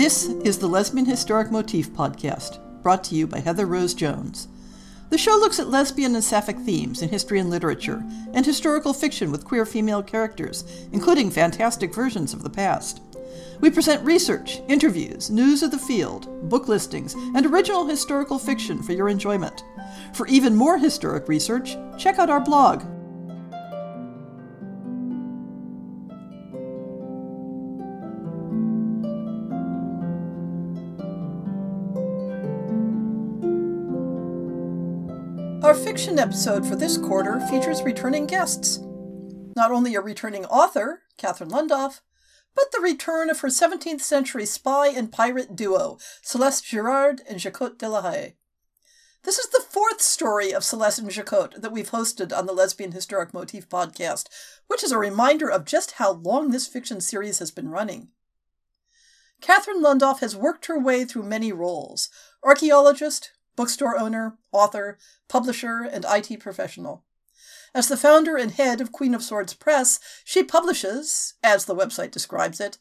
This is the Lesbian Historic Motif podcast, brought to you by Heather Rose Jones. The show looks at lesbian and sapphic themes in history and literature, and historical fiction with queer female characters, including fantastic versions of the past. We present research, interviews, news of the field, book listings, and original historical fiction for your enjoyment. For even more historic research, check out our blog, fiction episode for this quarter features returning guests. Not only a returning author, Catherine Lundoff, but the return of her 17th century spy and pirate duo, Celeste Girard and Jacquot de la Haye. This is the fourth story of Celeste and Jacquot that we've hosted on the Lesbian Historic Motif podcast, which is a reminder of just how long this fiction series has been running. Catherine Lundoff has worked her way through many roles archaeologist, bookstore owner, author, publisher, and IT professional. As the founder and head of Queen of Swords Press, she publishes, as the website describes it,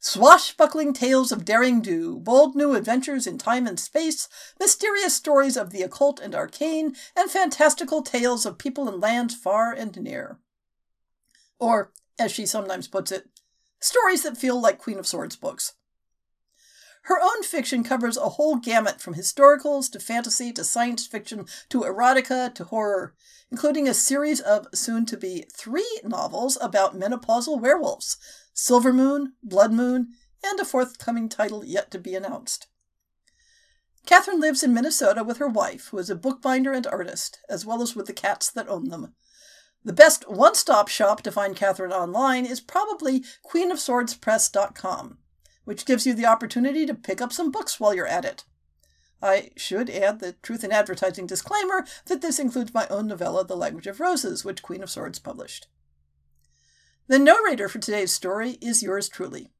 swashbuckling tales of daring do, bold new adventures in time and space, mysterious stories of the occult and arcane, and fantastical tales of people and lands far and near. Or, as she sometimes puts it, stories that feel like Queen of Swords books. Her own fiction covers a whole gamut from historicals to fantasy to science fiction to erotica to horror, including a series of soon to be three novels about menopausal werewolves Silver Moon, Blood Moon, and a forthcoming title yet to be announced. Catherine lives in Minnesota with her wife, who is a bookbinder and artist, as well as with the cats that own them. The best one stop shop to find Catherine online is probably queenofswordspress.com which gives you the opportunity to pick up some books while you're at it. I should add the truth in advertising disclaimer that this includes my own novella, The Language of Roses, which Queen of Swords published. The narrator for today's story is yours truly.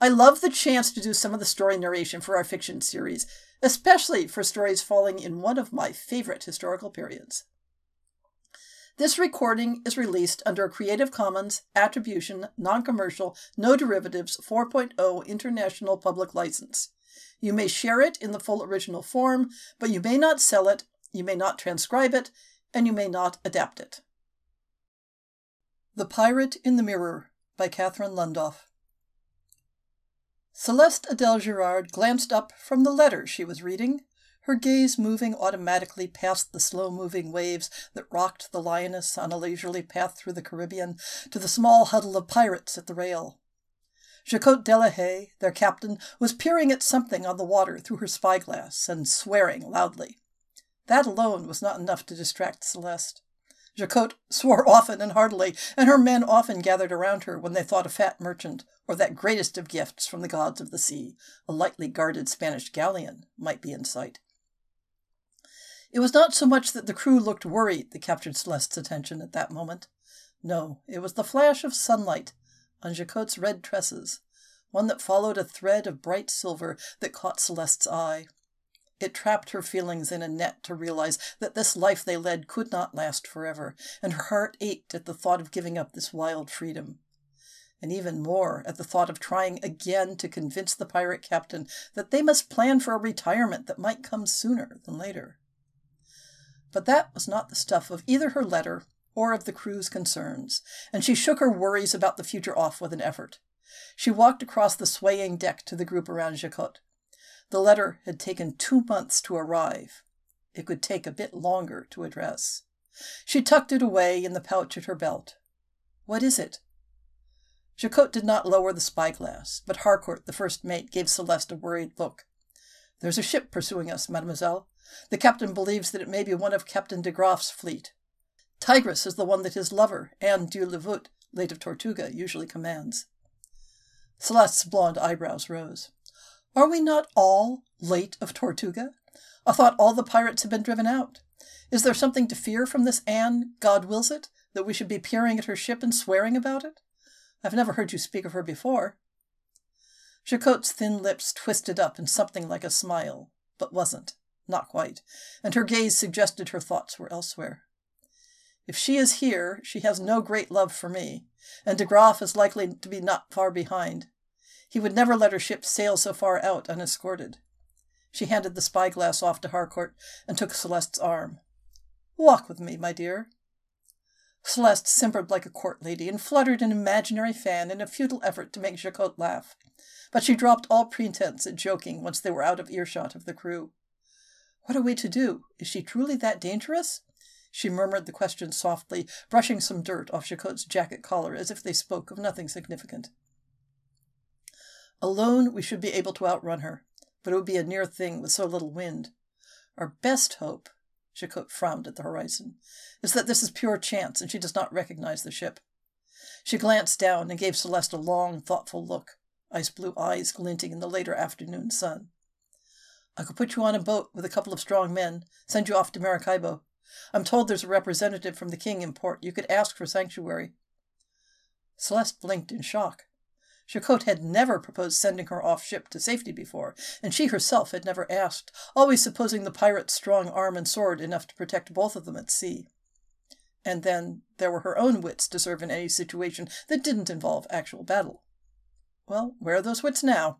I love the chance to do some of the story narration for our fiction series, especially for stories falling in one of my favorite historical periods. This recording is released under a Creative Commons Attribution, Non-Commercial, No Derivatives 4.0 International Public License. You may share it in the full original form, but you may not sell it, you may not transcribe it, and you may not adapt it. The Pirate in the Mirror by Catherine Lundoff. Celeste Adele Girard glanced up from the letter she was reading her gaze moving automatically past the slow moving waves that rocked the lioness on a leisurely path through the Caribbean to the small huddle of pirates at the rail. Jacquot de la Haye, their captain, was peering at something on the water through her spyglass and swearing loudly. That alone was not enough to distract Celeste. Jacquot swore often and heartily, and her men often gathered around her when they thought a fat merchant, or that greatest of gifts from the gods of the sea, a lightly guarded Spanish galleon, might be in sight. It was not so much that the crew looked worried that captured Celeste's attention at that moment. No, it was the flash of sunlight on Jacquot's red tresses, one that followed a thread of bright silver that caught Celeste's eye. It trapped her feelings in a net to realize that this life they led could not last forever, and her heart ached at the thought of giving up this wild freedom. And even more at the thought of trying again to convince the pirate captain that they must plan for a retirement that might come sooner than later. But that was not the stuff of either her letter or of the crew's concerns, and she shook her worries about the future off with an effort. She walked across the swaying deck to the group around Jacquot. The letter had taken two months to arrive. It could take a bit longer to address. She tucked it away in the pouch at her belt. What is it? Jacquot did not lower the spyglass, but Harcourt, the first mate, gave Celeste a worried look. There's a ship pursuing us, mademoiselle. The captain believes that it may be one of Captain de Graaf's fleet. Tigress is the one that his lover, Anne Dieu-le-Veut, late of Tortuga, usually commands. Celeste's blonde eyebrows rose. Are we not all late of Tortuga? I thought all the pirates had been driven out. Is there something to fear from this Anne, God wills it, that we should be peering at her ship and swearing about it? I've never heard you speak of her before. Jacquot's thin lips twisted up in something like a smile, but wasn't. Not quite, and her gaze suggested her thoughts were elsewhere. If she is here, she has no great love for me, and de Graaf is likely to be not far behind. He would never let her ship sail so far out unescorted. She handed the spyglass off to Harcourt and took Celeste's arm. Walk with me, my dear. Celeste simpered like a court lady and fluttered an imaginary fan in a futile effort to make Jacquot laugh, but she dropped all pretense at joking once they were out of earshot of the crew. What are we to do? Is she truly that dangerous? She murmured the question softly, brushing some dirt off Jacquot's jacket collar as if they spoke of nothing significant. Alone, we should be able to outrun her but it would be a near thing with so little wind. Our best hope, Jacquot frowned at the horizon, is that this is pure chance and she does not recognize the ship. She glanced down and gave Celeste a long, thoughtful look, ice blue eyes glinting in the later afternoon sun. I could put you on a boat with a couple of strong men, send you off to Maracaibo. I'm told there's a representative from the king in port. You could ask for sanctuary. Celeste blinked in shock. Jacquot had never proposed sending her off ship to safety before, and she herself had never asked, always supposing the pirate's strong arm and sword enough to protect both of them at sea. And then there were her own wits to serve in any situation that didn't involve actual battle. Well, where are those wits now?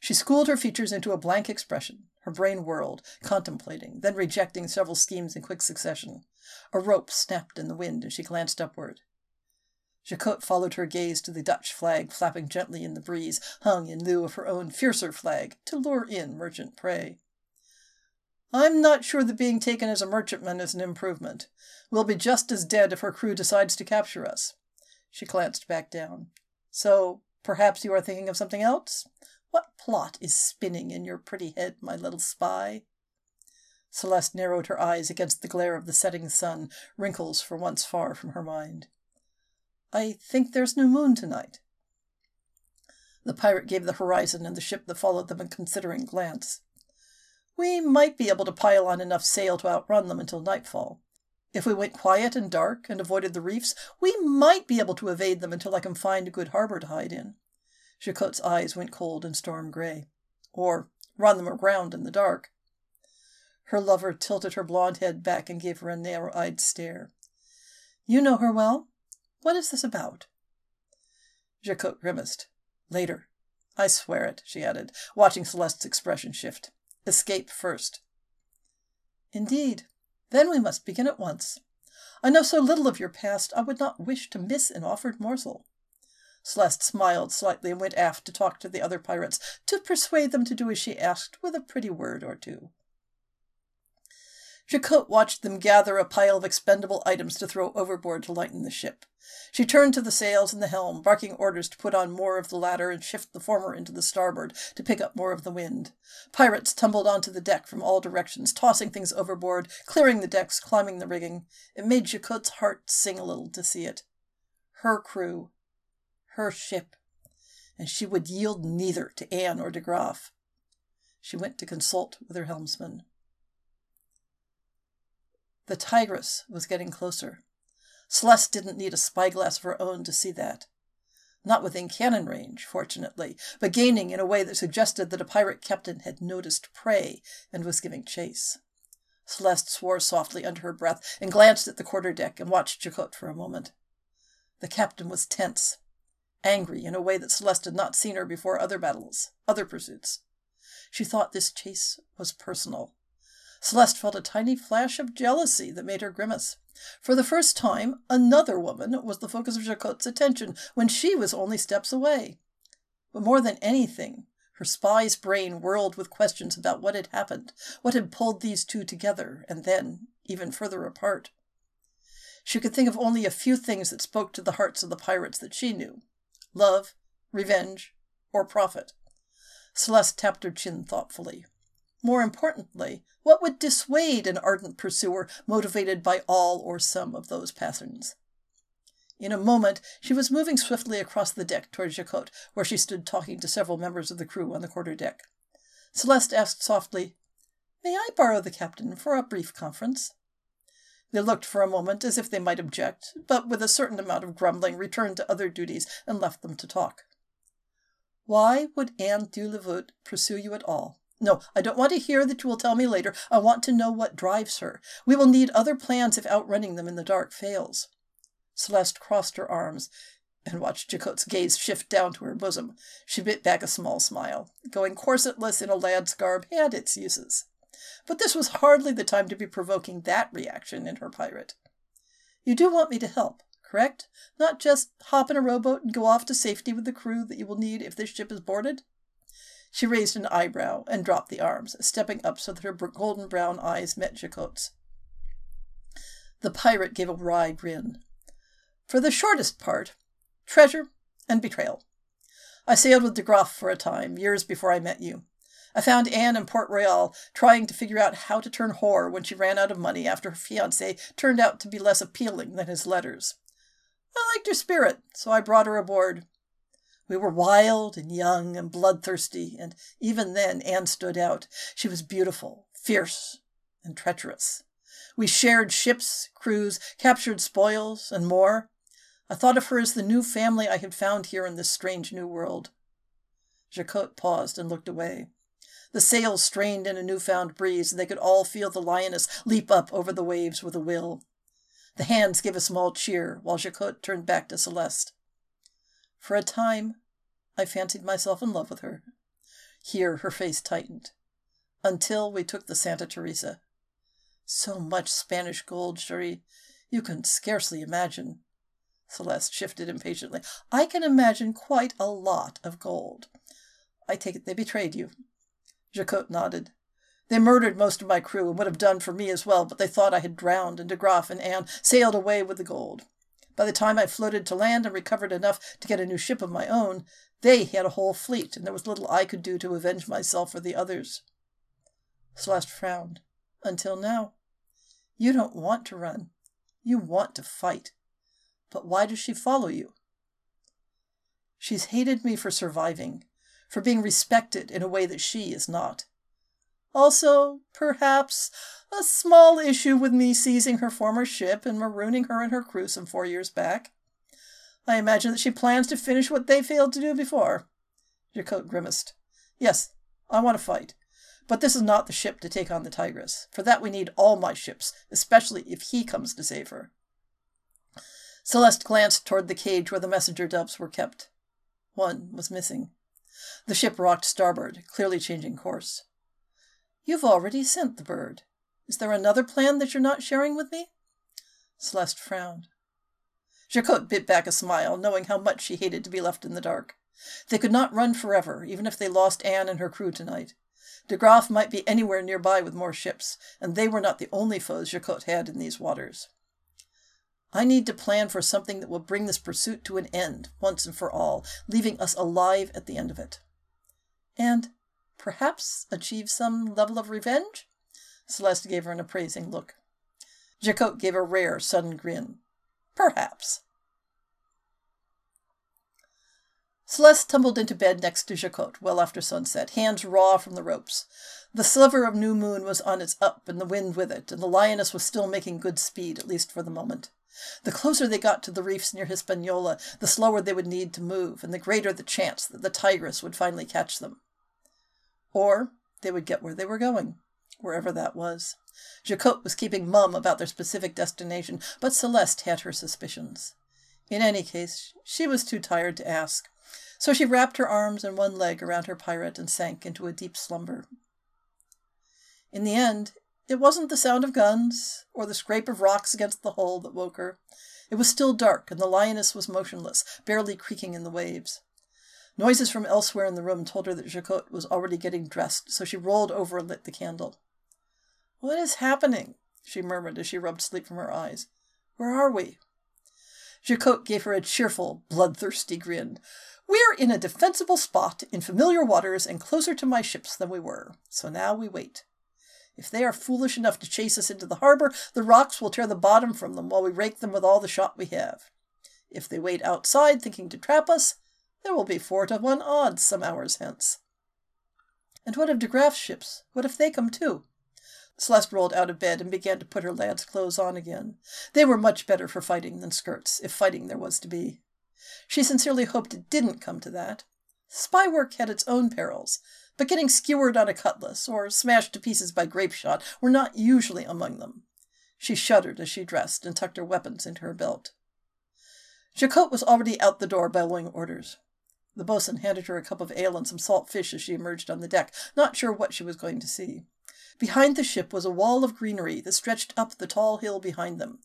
She schooled her features into a blank expression. Her brain whirled, contemplating, then rejecting several schemes in quick succession. A rope snapped in the wind, and she glanced upward. Jacquot followed her gaze to the Dutch flag flapping gently in the breeze, hung in lieu of her own fiercer flag to lure in merchant prey. I'm not sure that being taken as a merchantman is an improvement. We'll be just as dead if her crew decides to capture us. She glanced back down. So, perhaps you are thinking of something else? What plot is spinning in your pretty head, my little spy? Celeste narrowed her eyes against the glare of the setting sun, wrinkles for once far from her mind. I think there's no moon tonight. The pirate gave the horizon and the ship that followed them a considering glance. We might be able to pile on enough sail to outrun them until nightfall. If we went quiet and dark and avoided the reefs, we might be able to evade them until I can find a good harbor to hide in. Jacquot's eyes went cold and storm gray. Or run them aground in the dark. Her lover tilted her blonde head back and gave her a narrow eyed stare. You know her well? What is this about? Jacquot grimaced. Later. I swear it, she added, watching Celeste's expression shift. Escape first. Indeed. Then we must begin at once. I know so little of your past, I would not wish to miss an offered morsel. Celeste smiled slightly and went aft to talk to the other pirates, to persuade them to do as she asked with a pretty word or two. Jacquot watched them gather a pile of expendable items to throw overboard to lighten the ship. She turned to the sails and the helm, barking orders to put on more of the latter and shift the former into the starboard to pick up more of the wind. Pirates tumbled onto the deck from all directions, tossing things overboard, clearing the decks, climbing the rigging. It made Jacquot's heart sing a little to see it. Her crew, her ship, and she would yield neither to Anne or de Graaf. She went to consult with her helmsman. The Tigress was getting closer. Celeste didn't need a spyglass of her own to see that. Not within cannon range, fortunately, but gaining in a way that suggested that a pirate captain had noticed prey and was giving chase. Celeste swore softly under her breath and glanced at the quarter-deck and watched Jacquot for a moment. The captain was tense, angry in a way that Celeste had not seen her before other battles, other pursuits. She thought this chase was personal, Celeste felt a tiny flash of jealousy that made her grimace. For the first time, another woman was the focus of Jacquot's attention when she was only steps away. But more than anything, her spy's brain whirled with questions about what had happened, what had pulled these two together, and then even further apart. She could think of only a few things that spoke to the hearts of the pirates that she knew love, revenge, or profit. Celeste tapped her chin thoughtfully. More importantly, what would dissuade an ardent pursuer motivated by all or some of those patterns? In a moment, she was moving swiftly across the deck toward Jacquot, where she stood talking to several members of the crew on the quarter deck. Celeste asked softly, May I borrow the captain for a brief conference? They looked for a moment as if they might object, but with a certain amount of grumbling returned to other duties and left them to talk. Why would Anne Dieu-le-Veut pursue you at all? No, I don't want to hear that you will tell me later. I want to know what drives her. We will need other plans if outrunning them in the dark fails. Celeste crossed her arms. and watched Jacquot's gaze shift down to her bosom. She bit back a small smile. Going corsetless in a lad's garb had its uses. But this was hardly the time to be provoking that reaction in her pirate. You do want me to help, correct? Not just hop in a rowboat and go off to safety with the crew that you will need if this ship is boarded? She raised an eyebrow and dropped the arms, stepping up so that her golden brown eyes met Jacquot's. The pirate gave a wry grin. For the shortest part, treasure and betrayal. I sailed with De Graaf for a time, years before I met you. I found Anne in Port Royal trying to figure out how to turn whore when she ran out of money after her fiance turned out to be less appealing than his letters. I liked her spirit, so I brought her aboard. We were wild and young and bloodthirsty, and even then Anne stood out. She was beautiful, fierce, and treacherous. We shared ships, crews, captured spoils, and more. I thought of her as the new family I had found here in this strange new world. Jacquot paused and looked away. The sails strained in a newfound breeze, and they could all feel the lioness leap up over the waves with a will. The hands gave a small cheer, while Jacquot turned back to Celeste. For a time, I fancied myself in love with her. Here her face tightened. Until we took the Santa Teresa. So much Spanish gold, Cherie, you can scarcely imagine. Celeste shifted impatiently. I can imagine quite a lot of gold. I take it they betrayed you. Jacquot nodded. They murdered most of my crew and would have done for me as well, but they thought I had drowned, and De Graaf and Anne sailed away with the gold. By the time I floated to land and recovered enough to get a new ship of my own, they had a whole fleet, and there was little I could do to avenge myself or the others. Celeste frowned. Until now. You don't want to run. You want to fight. But why does she follow you? She's hated me for surviving, for being respected in a way that she is not. Also, perhaps, a small issue with me seizing her former ship and marooning her and her crew some four years back. I imagine that she plans to finish what they failed to do before. Jacquot grimaced. Yes, I want to fight. But this is not the ship to take on the Tigress. For that we need all my ships, especially if he comes to save her. Celeste glanced toward the cage where the messenger doves were kept. One was missing. The ship rocked starboard, clearly changing course. You've already sent the bird. Is there another plan that you're not sharing with me? Celeste frowned. Jacquot bit back a smile, knowing how much she hated to be left in the dark. They could not run forever, even if they lost Anne and her crew tonight. De Graaf might be anywhere nearby with more ships, and they were not the only foes Jacquot had in these waters. I need to plan for something that will bring this pursuit to an end, once and for all, leaving us alive at the end of it. And Perhaps achieve some level of revenge? Celeste gave her an appraising look. Jacquot gave a rare, sudden grin. Perhaps. Celeste tumbled into bed next to Jacquot well after sunset, hands raw from the ropes. The sliver of new moon was on its up and the wind with it, and the lioness was still making good speed, at least for the moment. The closer they got to the reefs near Hispaniola, the slower they would need to move, and the greater the chance that the tigress would finally catch them. Or they would get where they were going, wherever that was. Jacquot was keeping mum about their specific destination, but Celeste had her suspicions. In any case, she was too tired to ask, so she wrapped her arms and one leg around her pirate and sank into a deep slumber. In the end, it wasn't the sound of guns or the scrape of rocks against the hull that woke her. It was still dark, and the lioness was motionless, barely creaking in the waves. Noises from elsewhere in the room told her that Jacquot was already getting dressed, so she rolled over and lit the candle. What is happening? she murmured as she rubbed sleep from her eyes. Where are we? Jacquot gave her a cheerful, bloodthirsty grin. We're in a defensible spot, in familiar waters, and closer to my ships than we were. So now we wait. If they are foolish enough to chase us into the harbor, the rocks will tear the bottom from them while we rake them with all the shot we have. If they wait outside, thinking to trap us, there will be four to one odds some hours hence. And what of De Graaf's ships? What if they come too? Celeste rolled out of bed and began to put her lad's clothes on again. They were much better for fighting than skirts, if fighting there was to be. She sincerely hoped it didn't come to that. Spy work had its own perils, but getting skewered on a cutlass or smashed to pieces by grape shot were not usually among them. She shuddered as she dressed and tucked her weapons into her belt. Jacquot was already out the door bellowing orders. The boatswain handed her a cup of ale and some salt fish as she emerged on the deck, not sure what she was going to see. Behind the ship was a wall of greenery that stretched up the tall hill behind them.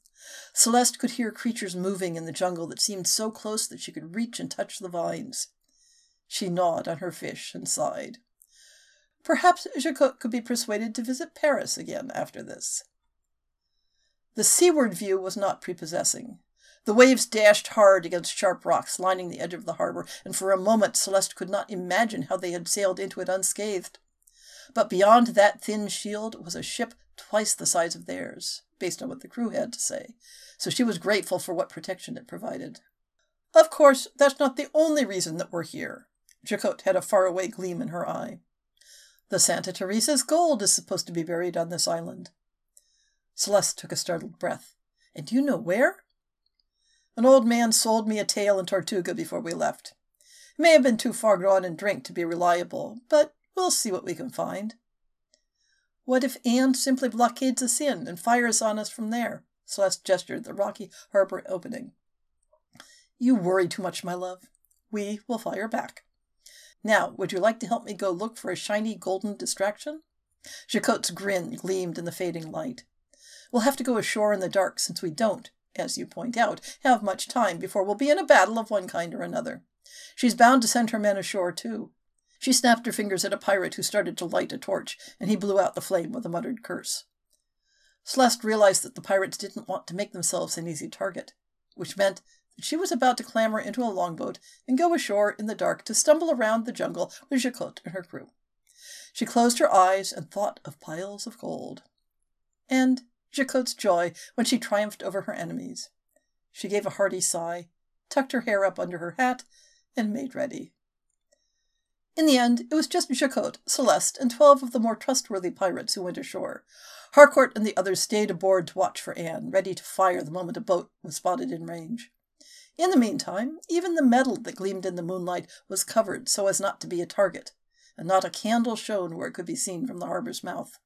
Celeste could hear creatures moving in the jungle that seemed so close that she could reach and touch the vines. She gnawed on her fish and sighed. Perhaps Jacquot could be persuaded to visit Paris again after this. The seaward view was not prepossessing. The waves dashed hard against sharp rocks lining the edge of the harbor, and for a moment Celeste could not imagine how they had sailed into it unscathed. But beyond that thin shield was a ship twice the size of theirs, based on what the crew had to say, so she was grateful for what protection it provided. Of course, that's not the only reason that we're here. Jacquot had a faraway gleam in her eye. The Santa Teresa's gold is supposed to be buried on this island. Celeste took a startled breath. And do you know where? An old man sold me a tale in Tortuga before we left. It may have been too far gone in drink to be reliable, but we'll see what we can find. What if Anne simply blockades us in and fires on us from there? Celeste gestured the rocky harbor opening. You worry too much, my love. We will fire back. Now, would you like to help me go look for a shiny golden distraction? Jacquot's grin gleamed in the fading light. We'll have to go ashore in the dark since we don't, as you point out, have much time before we'll be in a battle of one kind or another. She's bound to send her men ashore, too. She snapped her fingers at a pirate who started to light a torch, and he blew out the flame with a muttered curse. Celeste realized that the pirates didn't want to make themselves an easy target, which meant that she was about to clamber into a longboat and go ashore in the dark to stumble around the jungle with Jacquot and her crew. She closed her eyes and thought of piles of gold. And Jacquot's joy when she triumphed over her enemies. She gave a hearty sigh, tucked her hair up under her hat, and made ready. In the end, it was just Jacquot, Celeste, and twelve of the more trustworthy pirates who went ashore. Harcourt and the others stayed aboard to watch for Anne, ready to fire the moment a boat was spotted in range. In the meantime, even the metal that gleamed in the moonlight was covered so as not to be a target, and not a candle shone where it could be seen from the harbor's mouth.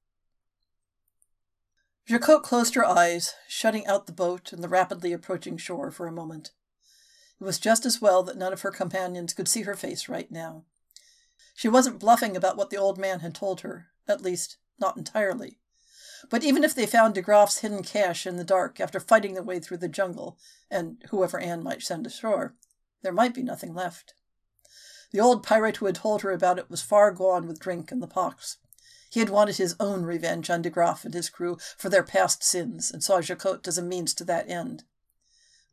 Jacquot closed her eyes, shutting out the boat and the rapidly approaching shore for a moment. It was just as well that none of her companions could see her face right now. She wasn't bluffing about what the old man had told her, at least, not entirely. But even if they found de Graaf's hidden cache in the dark after fighting their way through the jungle, and whoever Anne might send ashore, there might be nothing left. The old pirate who had told her about it was far gone with drink and the pox. He had wanted his own revenge on de Graaf and his crew for their past sins, and saw Jacquot as a means to that end.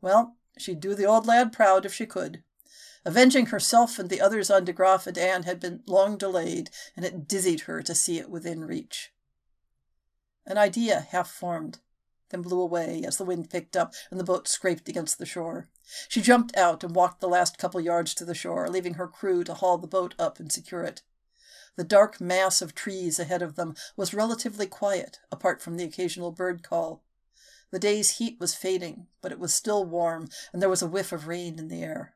Well, she'd do the old lad proud if she could. Avenging herself and the others on de Graaf and Anne had been long delayed, and it dizzied her to see it within reach. An idea half formed, then blew away as the wind picked up and the boat scraped against the shore. She jumped out and walked the last couple yards to the shore, leaving her crew to haul the boat up and secure it. The dark mass of trees ahead of them was relatively quiet, apart from the occasional bird call. The day's heat was fading, but it was still warm, and there was a whiff of rain in the air.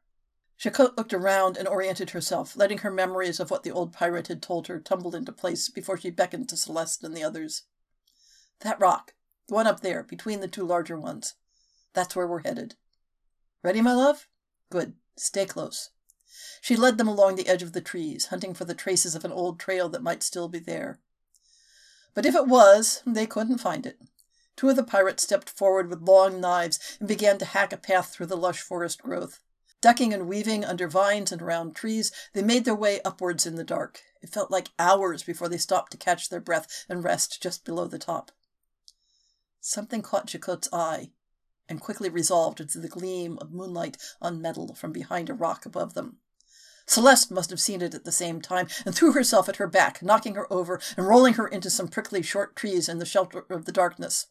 Jacquot looked around and oriented herself, letting her memories of what the old pirate had told her tumble into place before she beckoned to Celeste and the others. That rock, the one up there, between the two larger ones. That's where we're headed. Ready, my love? Good. Stay close. She led them along the edge of the trees, hunting for the traces of an old trail that might still be there. But if it was, they couldn't find it. Two of the pirates stepped forward with long knives and began to hack a path through the lush forest growth. Ducking and weaving under vines and around trees, they made their way upwards in the dark. It felt like hours before they stopped to catch their breath and rest just below the top. Something caught Jacquot's eye and quickly resolved into the gleam of moonlight on metal from behind a rock above them. Celeste must have seen it at the same time and threw herself at her back, knocking her over and rolling her into some prickly short trees in the shelter of the darkness.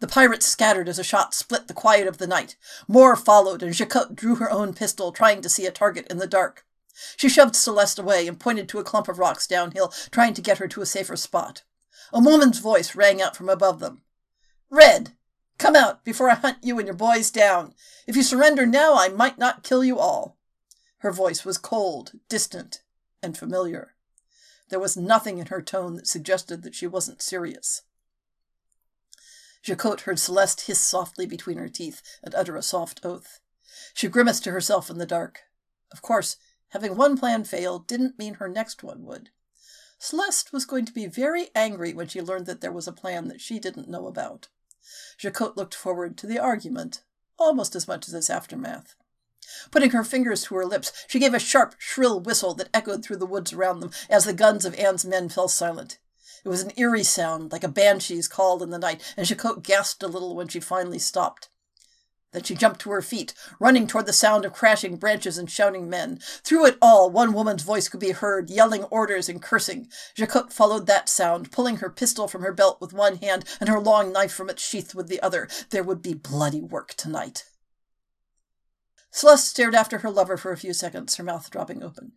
The pirates scattered as a shot split the quiet of the night. More followed, and Jacquot drew her own pistol, trying to see a target in the dark. She shoved Celeste away and pointed to a clump of rocks downhill, trying to get her to a safer spot. A woman's voice rang out from above them. Red, come out before I hunt you and your boys down. If you surrender now, I might not kill you all. Her voice was cold, distant, and familiar. There was nothing in her tone that suggested that she wasn't serious. Jacquot heard Celeste hiss softly between her teeth and utter a soft oath. She grimaced to herself in the dark. Of course, having one plan fail didn't mean her next one would. Celeste was going to be very angry when she learned that there was a plan that she didn't know about. Jacquot looked forward to the argument almost as much as its aftermath. Putting her fingers to her lips, she gave a sharp, shrill whistle that echoed through the woods around them as the guns of Anne's men fell silent. It was an eerie sound, like a banshee's called in the night, and Jacquot gasped a little when she finally stopped. Then she jumped to her feet, running toward the sound of crashing branches and shouting men. Through it all, one woman's voice could be heard, yelling orders and cursing. Jacquot followed that sound, pulling her pistol from her belt with one hand and her long knife from its sheath with the other. There would be bloody work tonight. Celeste stared after her lover for a few seconds, her mouth dropping open.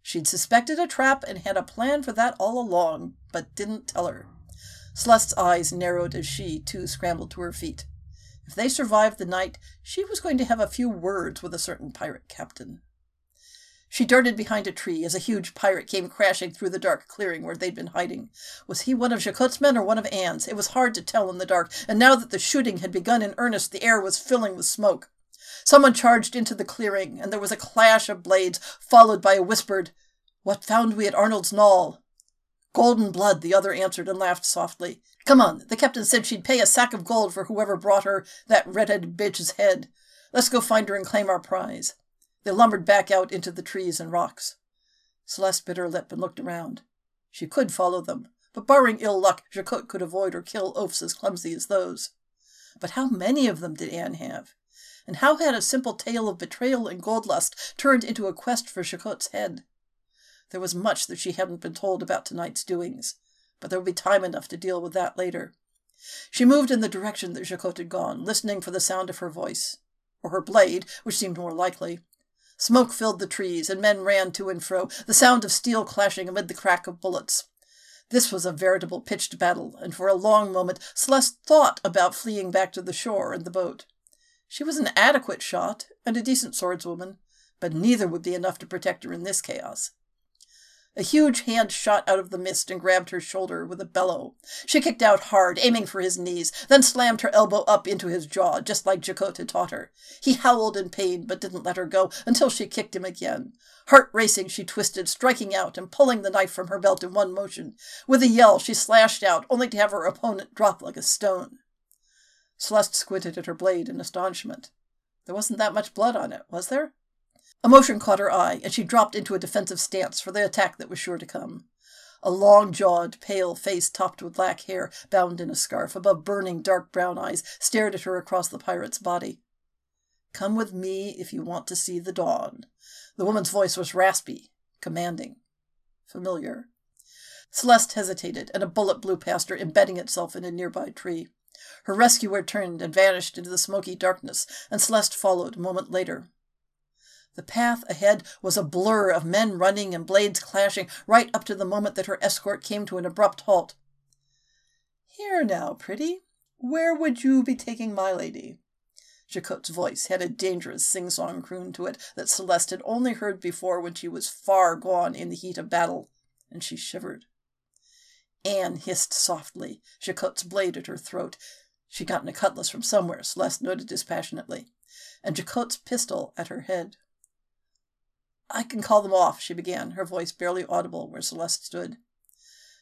She'd suspected a trap and had a plan for that all along, but didn't tell her. Celeste's eyes narrowed as she, too, scrambled to her feet. If they survived the night, she was going to have a few words with a certain pirate captain. She darted behind a tree as a huge pirate came crashing through the dark clearing where they'd been hiding. Was he one of Jacquot's men or one of Anne's? It was hard to tell in the dark, and now that the shooting had begun in earnest, the air was filling with smoke. Someone charged into the clearing, and there was a clash of blades, followed by a whispered, What found we at Arnold's Knoll? Golden blood, the other answered and laughed softly. Come on, the captain said she'd pay a sack of gold for whoever brought her that red-headed bitch's head. Let's go find her and claim our prize. They lumbered back out into the trees and rocks. Celeste bit her lip and looked around. She could follow them, but barring ill luck, Jacquot could avoid or kill oafs as clumsy as those. But how many of them did Anne have? And how had a simple tale of betrayal and gold lust turned into a quest for Jacquot's head? There was much that she hadn't been told about tonight's doings, but there would be time enough to deal with that later. She moved in the direction that Jacquot had gone, listening for the sound of her voice, or her blade, which seemed more likely. Smoke filled the trees, and men ran to and fro, the sound of steel clashing amid the crack of bullets. This was a veritable pitched battle, and for a long moment Celeste thought about fleeing back to the shore and the boat. She was an adequate shot and a decent swordswoman, but neither would be enough to protect her in this chaos. A huge hand shot out of the mist and grabbed her shoulder with a bellow. She kicked out hard, aiming for his knees, then slammed her elbow up into his jaw, just like Jacquot had taught her. He howled in pain, but didn't let her go until she kicked him again. Heart racing, she twisted, striking out and pulling the knife from her belt in one motion. With a yell, she slashed out, only to have her opponent drop like a stone. Celeste squinted at her blade in astonishment. There wasn't that much blood on it, was there? Emotion caught her eye, and she dropped into a defensive stance for the attack that was sure to come. A long jawed, pale face topped with black hair, bound in a scarf, above burning dark brown eyes, stared at her across the pirate's body. Come with me if you want to see the dawn. The woman's voice was raspy, commanding, familiar. Celeste hesitated, and a bullet blew past her, embedding itself in a nearby tree. Her rescuer turned and vanished into the smoky darkness, and Celeste followed a moment later. The path ahead was a blur of men running and blades clashing right up to the moment that her escort came to an abrupt halt. Here now, pretty, where would you be taking my lady? Jacquot's voice had a dangerous sing-song croon to it that Celeste had only heard before when she was far gone in the heat of battle, and she shivered. Anne hissed softly, Jacquot's blade at her throat. She'd gotten a cutlass from somewhere, Celeste noted dispassionately, and Jacquot's pistol at her head. I can call them off, she began, her voice barely audible where Celeste stood.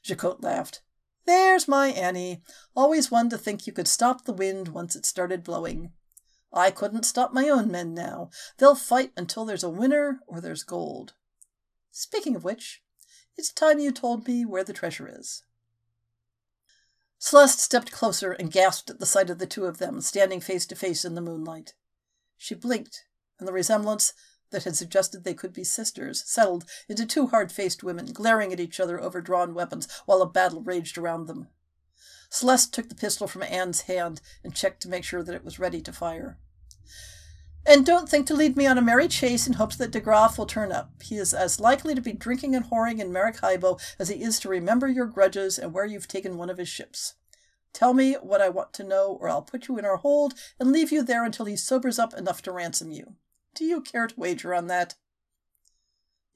Jacquot laughed. There's my Annie. Always one to think you could stop the wind once it started blowing. I couldn't stop my own men now. They'll fight until there's a winner or there's gold. Speaking of which, it's time you told me where the treasure is. Celeste stepped closer and gasped at the sight of the two of them standing face to face in the moonlight. She blinked, and the resemblance that had suggested they could be sisters settled into two hard faced women glaring at each other over drawn weapons while a battle raged around them. Celeste took the pistol from Anne's hand and checked to make sure that it was ready to fire. And don't think to lead me on a merry chase in hopes that de Graaf will turn up. He is as likely to be drinking and whoring in Maracaibo as he is to remember your grudges and where you've taken one of his ships. Tell me what I want to know, or I'll put you in our hold and leave you there until he sobers up enough to ransom you. Do you care to wager on that?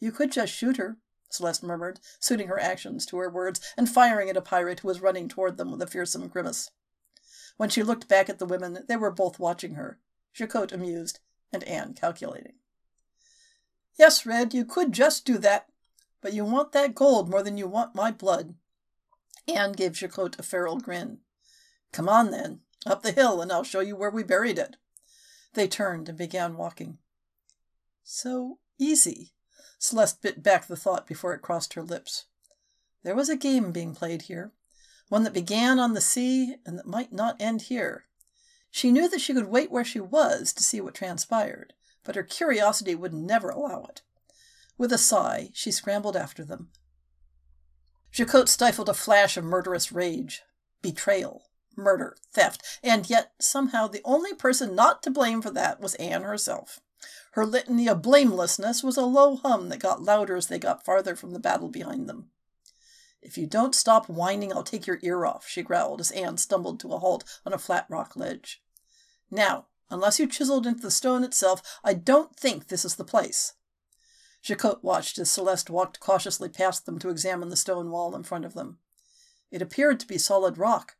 You could just shoot her, Celeste murmured, suiting her actions to her words and firing at a pirate who was running toward them with a fearsome grimace. When she looked back at the women, they were both watching her, Jacquot amused, and Anne calculating. Yes, Red, you could just do that, but you want that gold more than you want my blood. Anne gave Jacquot a feral grin. Come on, then, up the hill, and I'll show you where we buried it. They turned and began walking. So easy. Celeste bit back the thought before it crossed her lips. There was a game being played here, one that began on the sea and that might not end here. She knew that she could wait where she was to see what transpired, but her curiosity would never allow it. With a sigh, she scrambled after them. Jacquot stifled a flash of murderous rage. Betrayal, murder, theft, and yet somehow the only person not to blame for that was Anne herself. Her litany of blamelessness was a low hum that got louder as they got farther from the battle behind them. If you don't stop whining, I'll take your ear off, she growled as Anne stumbled to a halt on a flat rock ledge. Now, unless you chiseled into the stone itself, I don't think this is the place. Jacquot watched as Celeste walked cautiously past them to examine the stone wall in front of them. It appeared to be solid rock,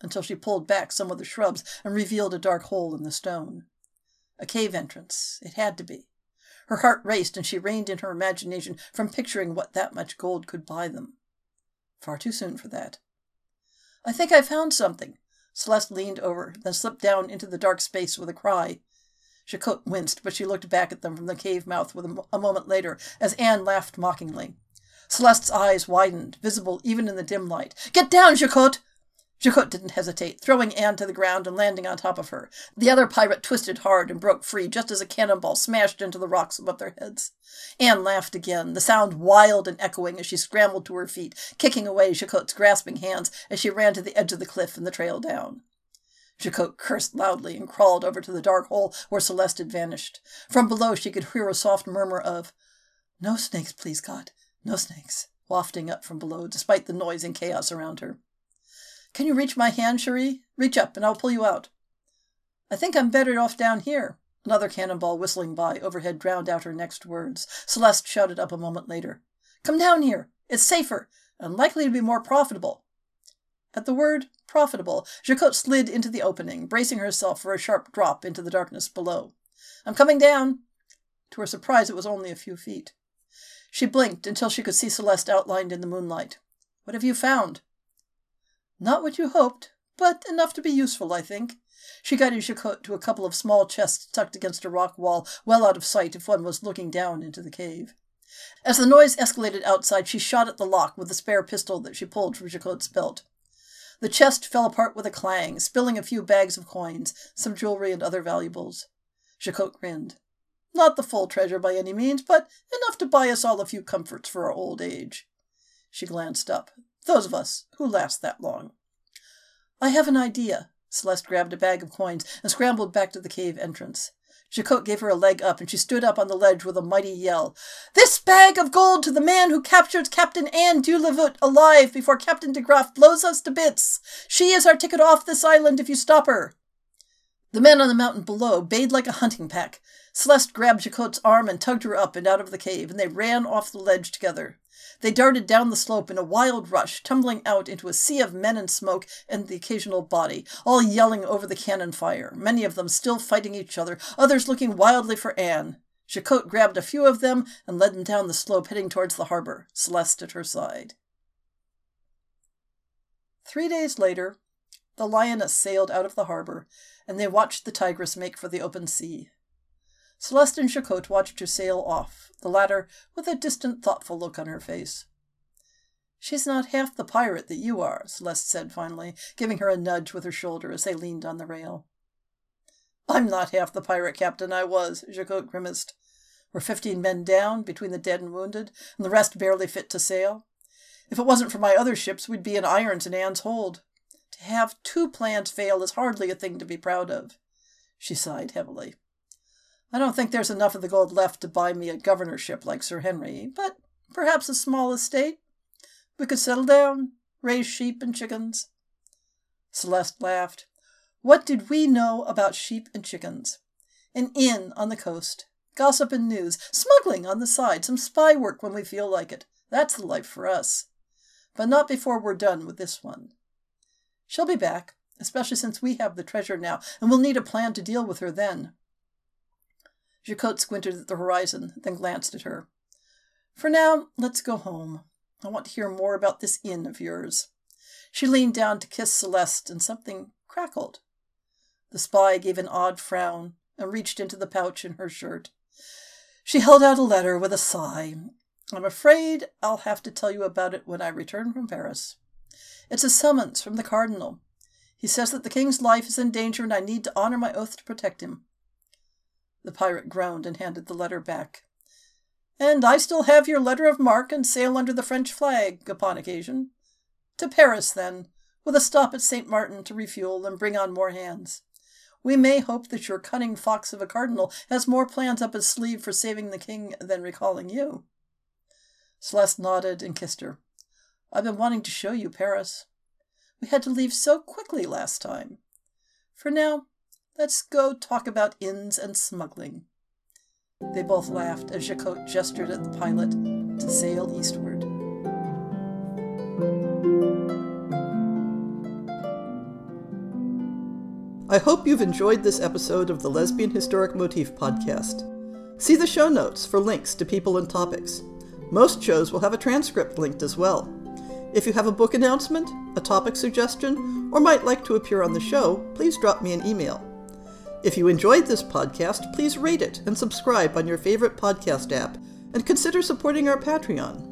until she pulled back some of the shrubs and revealed a dark hole in the stone. A cave entrance, it had to be. Her heart raced, and she reined in her imagination from picturing what that much gold could buy them. Far too soon for that. I think I found something. Celeste leaned over, then slipped down into the dark space with a cry. Jacquot winced, but she looked back at them from the cave mouth with a, moment later, as Anne laughed mockingly. Celeste's eyes widened, visible even in the dim light. Get down, Jacquot! Jacquot didn't hesitate, throwing Anne to the ground and landing on top of her. The other pirate twisted hard and broke free just as a cannonball smashed into the rocks above their heads. Anne laughed again, the sound wild and echoing as she scrambled to her feet, kicking away Jacquot's grasping hands as she ran to the edge of the cliff and the trail down. Jacquot cursed loudly and crawled over to the dark hole where Celeste had vanished. From below she could hear a soft murmur of, No snakes, please God, no snakes, wafting up from below, despite the noise and chaos around her. Can you reach my hand, Cherie? Reach up, and I'll pull you out. I think I'm better off down here. Another cannonball whistling by overhead drowned out her next words. Celeste shouted up a moment later. Come down here. It's safer, and likely to be more profitable. At the word profitable, Jacquot slid into the opening, bracing herself for a sharp drop into the darkness below. I'm coming down. To her surprise, it was only a few feet. She blinked until she could see Celeste outlined in the moonlight. What have you found? Not what you hoped, but enough to be useful, I think. She guided Jacquot to a couple of small chests tucked against a rock wall, well out of sight if one was looking down into the cave. As the noise escalated outside, she shot at the lock with the spare pistol that she pulled from Jacquot's belt. The chest fell apart with a clang, spilling a few bags of coins, some jewelry, and other valuables. Jacquot grinned. Not the full treasure by any means, but enough to buy us all a few comforts for our old age. She glanced up. Those of us who last that long. I have an idea. Celeste grabbed a bag of coins and scrambled back to the cave entrance. Jacquot gave her a leg up, and she stood up on the ledge with a mighty yell. This bag of gold to the man who captures Captain Anne Dieu-le-Veut alive before Captain de Graaf blows us to bits. She is our ticket off this island if you stop her. The men on the mountain below bayed like a hunting pack. Celeste grabbed Jacquot's arm and tugged her up and out of the cave, and they ran off the ledge together. They darted down the slope in a wild rush, tumbling out into a sea of men and smoke and the occasional body, all yelling over the cannon fire, many of them still fighting each other, others looking wildly for Anne. Jacquot grabbed a few of them and led them down the slope, heading towards the harbor, Celeste at her side. Three days later, the lioness sailed out of the harbor, and they watched the tigress make for the open sea. Celeste and Jacquot watched her sail off, the latter with a distant, thoughtful look on her face. She's not half the pirate that you are, Celeste said finally, giving her a nudge with her shoulder as they leaned on the rail. I'm not half the pirate captain I was, Jacquot grimaced. We're fifteen men down, between the dead and wounded, and the rest barely fit to sail. If it wasn't for my other ships, we'd be in irons in Anne's hold. To have two plans fail is hardly a thing to be proud of. She sighed heavily. I don't think there's enough of the gold left to buy me a governorship like Sir Henry, but perhaps a small estate. We could settle down, raise sheep and chickens. Celeste laughed. What did we know about sheep and chickens? An inn on the coast, gossip and news, smuggling on the side, some spy work when we feel like it. That's the life for us. But not before we're done with this one. She'll be back, especially since we have the treasure now, and we'll need a plan to deal with her then. Jacquot squinted at the horizon, then glanced at her. For now, let's go home. I want to hear more about this inn of yours. She leaned down to kiss Celeste, and something crackled. The spy gave an odd frown and reached into the pouch in her shirt. She held out a letter with a sigh. I'm afraid I'll have to tell you about it when I return from Paris. It's a summons from the Cardinal. He says that the king's life is in danger and I need to honor my oath to protect him. The pirate groaned and handed the letter back. And I still have your letter of marque and sail under the French flag upon occasion. To Paris, then, with a stop at St. Martin to refuel and bring on more hands. We may hope that your cunning fox of a cardinal has more plans up his sleeve for saving the king than recalling you. Celeste nodded and kissed her. I've been wanting to show you Paris. We had to leave so quickly last time. For now, let's go talk about inns and smuggling. They both laughed as Jacquot gestured at the pilot to sail eastward. I hope you've enjoyed this episode of the Lesbian Historic Motif podcast. See the show notes for links to people and topics. Most shows will have a transcript linked as well. If you have a book announcement, a topic suggestion, or might like to appear on the show, please drop me an email. If you enjoyed this podcast, please rate it and subscribe on your favorite podcast app, and consider supporting our Patreon.